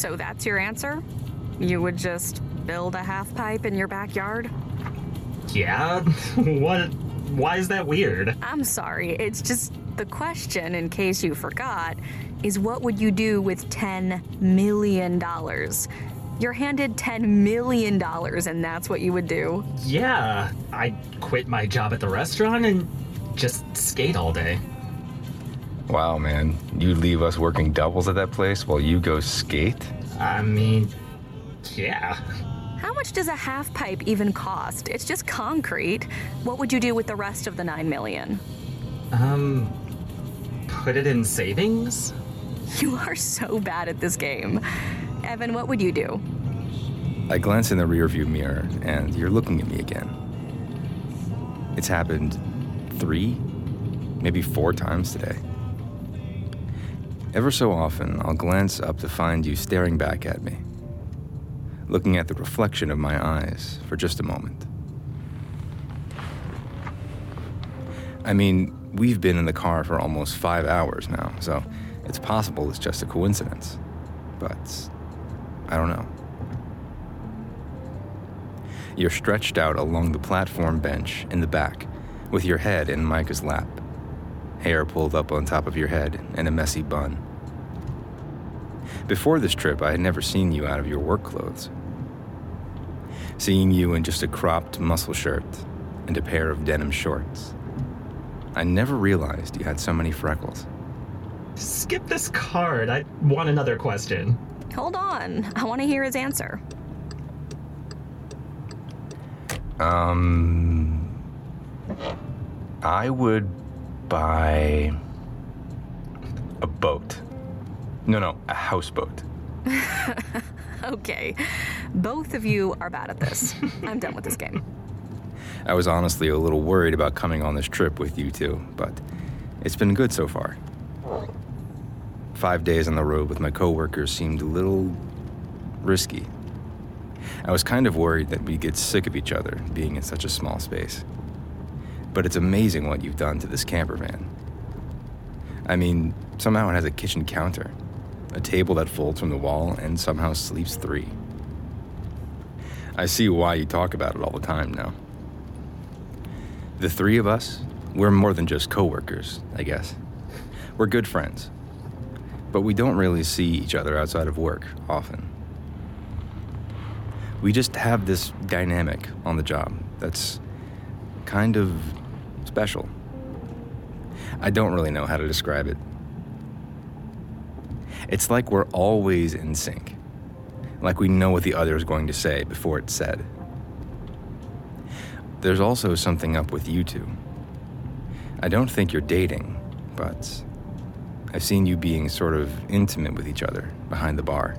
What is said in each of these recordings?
So that's your answer? You would just build a half pipe in your backyard? Yeah? what? Why is that weird? I'm sorry, it's just the question, in case you forgot, is what would you do with $10 million? You're handed $10 million and that's what you would do? Yeah, I'd quit my job at the restaurant and just skate all day. Wow, man. You leave us working doubles at that place while you go skate? I mean, yeah. How much does a half pipe even cost? It's just concrete. What would you do with the rest of the 9 million? Um, put it in savings? You are so bad at this game. Evan, what would you do? I glance in the rearview mirror, and you're looking at me again. It's happened three, maybe four times today. Ever so often, I'll glance up to find you staring back at me, looking at the reflection of my eyes for just a moment. I mean, we've been in the car for almost five hours now, so it's possible it's just a coincidence. But I don't know. You're stretched out along the platform bench in the back, with your head in Micah's lap, hair pulled up on top of your head in a messy bun. Before this trip, I had never seen you out of your work clothes. Seeing you in just a cropped muscle shirt and a pair of denim shorts, I never realized you had so many freckles. Skip this card. I want another question. Hold on. I want to hear his answer. Um, I would buy a boat. No, no, a houseboat. Okay. Both of you are bad at this. I'm done with this game. I was honestly a little worried about coming on this trip with you two, but it's been good so far. Five days on the road with my coworkers seemed a little risky. I was kind of worried that we'd get sick of each other being in such a small space. But it's amazing what you've done to this camper van. I mean, somehow it has a kitchen counter, a table that folds from the wall, and somehow sleeps three. I see why you talk about it all the time now. The three of us, we're more than just coworkers, I guess. We're good friends. But we don't really see each other outside of work often. We just have this dynamic on the job that's kind of special. I don't really know how to describe it. It's like we're always in sync, like we know what the other is going to say before it's said. There's also something up with you two. I don't think you're dating, but I've seen you being sort of intimate with each other behind the bar.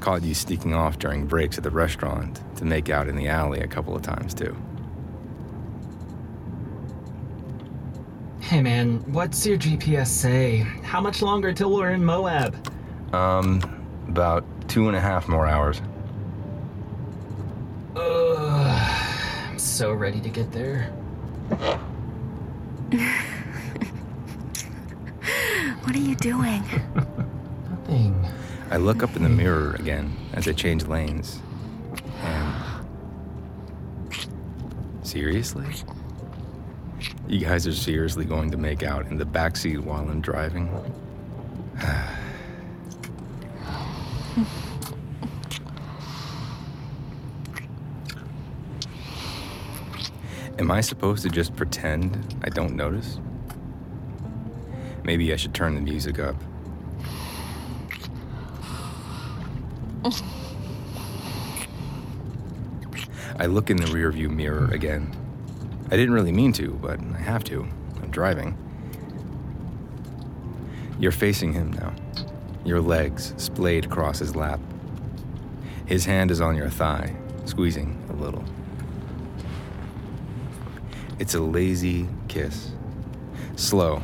Caught you sneaking off during breaks at the restaurant to make out in the alley a couple of times, too. Hey man, what's your GPS say? How much longer till we're in Moab? Um, about two and a half more hours. Ugh, I'm so ready to get there. What are you doing? Nothing. I look up in the mirror again as I change lanes. And. Seriously? You guys are seriously going to make out in the backseat while I'm driving? Am I supposed to just pretend I don't notice? Maybe I should turn the music up. I look in the rearview mirror again. I didn't really mean to, but I have to. I'm driving. You're facing him now, your legs splayed across his lap. His hand is on your thigh, squeezing a little. It's a lazy kiss. Slow,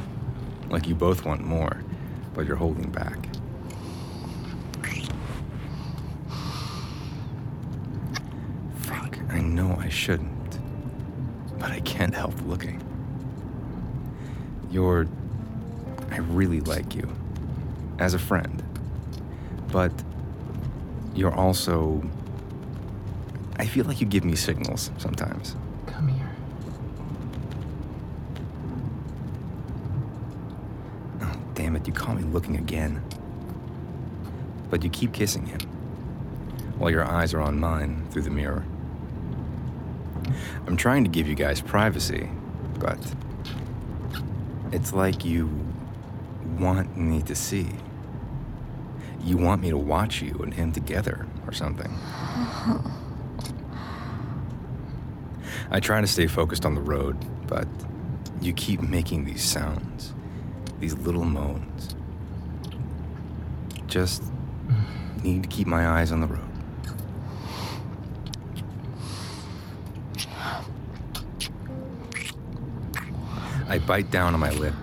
like you both want more, but you're holding back. Fuck, I know I shouldn't, but I can't help looking. You're. I really like you. As a friend. But you're also. I feel like you give me signals sometimes. Come here. Oh, damn it, you caught me looking again. But you keep kissing him while your eyes are on mine through the mirror. I'm trying to give you guys privacy, but it's like you want me to see. You want me to watch you and him together or something. I try to stay focused on the road, but you keep making these sounds, these little moans. Just need to keep my eyes on the road. I bite down on my lip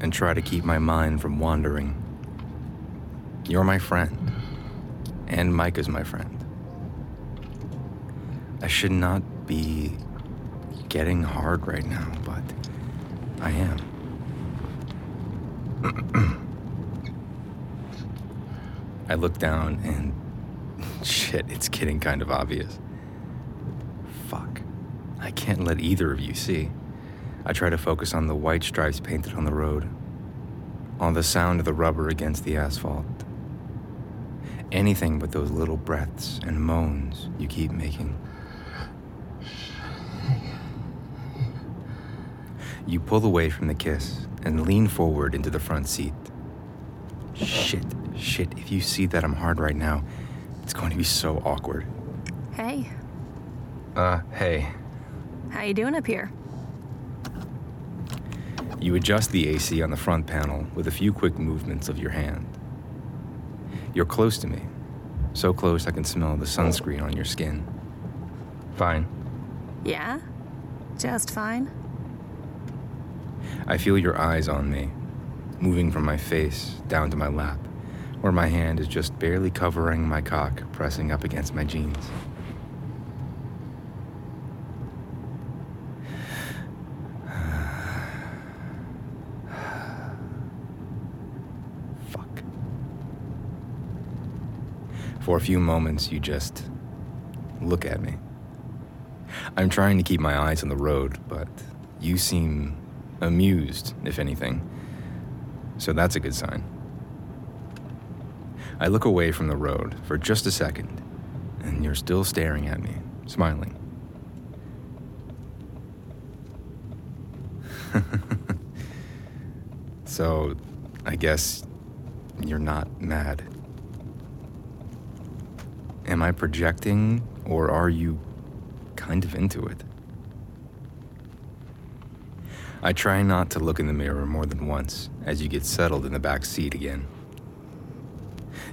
and try to keep my mind from wandering. You're my friend, and Micah's my friend. I should not be getting hard right now, but I am. I look down and shit, it's getting kind of obvious. Fuck. I can't let either of you see. I try to focus on the white stripes painted on the road, on the sound of the rubber against the asphalt. Anything but those little breaths and moans you keep making. You pull away from the kiss and lean forward into the front seat. Shit, shit, if you see that I'm hard right now, it's going to be so awkward. Hey, Uh, hey. how you doing up here? You adjust the AC on the front panel with a few quick movements of your hand. You're close to me, so close I can smell the sunscreen on your skin. Fine. Yeah? Just fine? I feel your eyes on me, moving from my face down to my lap, where my hand is just barely covering my cock pressing up against my jeans. For a few moments, you just look at me. I'm trying to keep my eyes on the road, but you seem amused, if anything. So that's a good sign. I look away from the road for just a second, and you're still staring at me, smiling. so, I guess you're not mad. Am I projecting, or are you kind of into it? I try not to look in the mirror more than once as you get settled in the back seat again.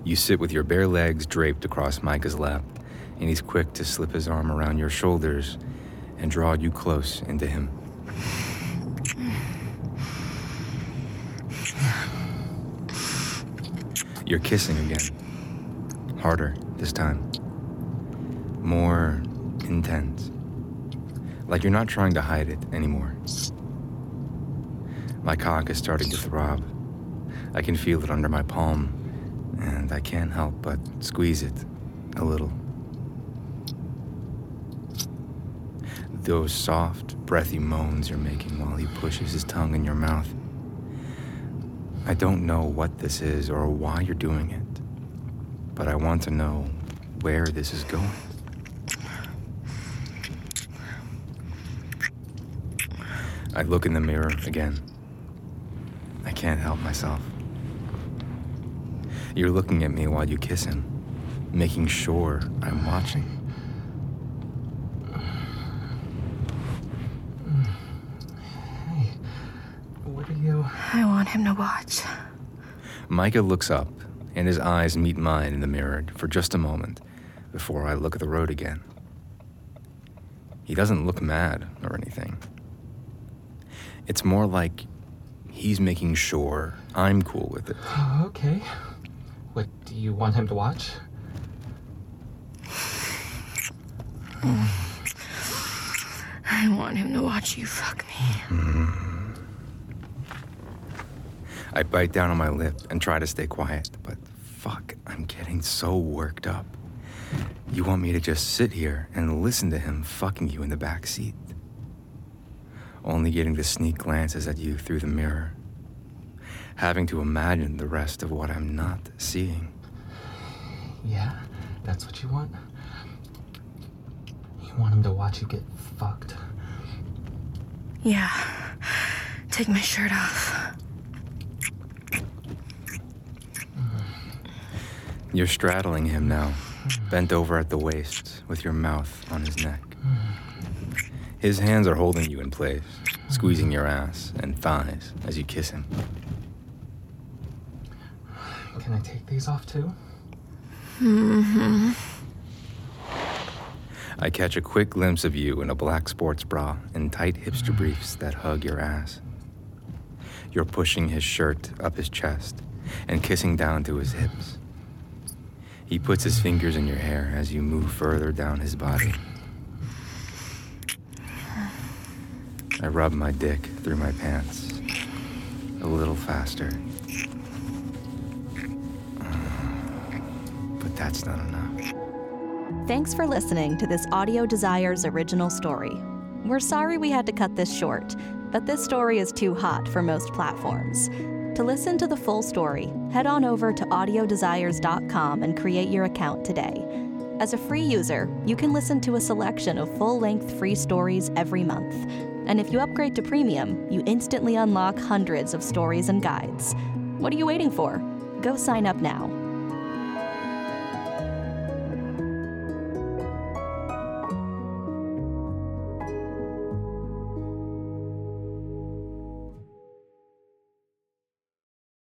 You sit with your bare legs draped across Micah's lap, and he's quick to slip his arm around your shoulders and draw you close into him. You're kissing again. Harder this time. More intense. Like you're not trying to hide it anymore. My cock is starting to throb. I can feel it under my palm, and I can't help but squeeze it a little. Those soft, breathy moans you're making while he pushes his tongue in your mouth. I don't know what this is or why you're doing it, but I want to know where this is going. I look in the mirror again. I can't help myself. You're looking at me while you kiss him, making sure I'm watching. What are you. I want him to watch. Micah looks up, and his eyes meet mine in the mirror for just a moment before I look at the road again. He doesn't look mad or anything. It's more like he's making sure I'm cool with it. Okay. What do you want him to watch? I want him to watch you fuck me. Mm-hmm. I bite down on my lip and try to stay quiet, but fuck, I'm getting so worked up. You want me to just sit here and listen to him fucking you in the back seat? Only getting to sneak glances at you through the mirror. Having to imagine the rest of what I'm not seeing. Yeah, that's what you want? You want him to watch you get fucked? Yeah. Take my shirt off. You're straddling him now, bent over at the waist, with your mouth on his neck. His hands are holding you in place, squeezing your ass and thighs as you kiss him. Can I take these off too? Mm-hmm. I catch a quick glimpse of you in a black sports bra and tight hipster briefs that hug your ass. You're pushing his shirt up his chest and kissing down to his hips. He puts his fingers in your hair as you move further down his body. I rub my dick through my pants a little faster. But that's not enough. Thanks for listening to this Audio Desires original story. We're sorry we had to cut this short, but this story is too hot for most platforms. To listen to the full story, head on over to audiodesires.com and create your account today. As a free user, you can listen to a selection of full length free stories every month. And if you upgrade to premium, you instantly unlock hundreds of stories and guides. What are you waiting for? Go sign up now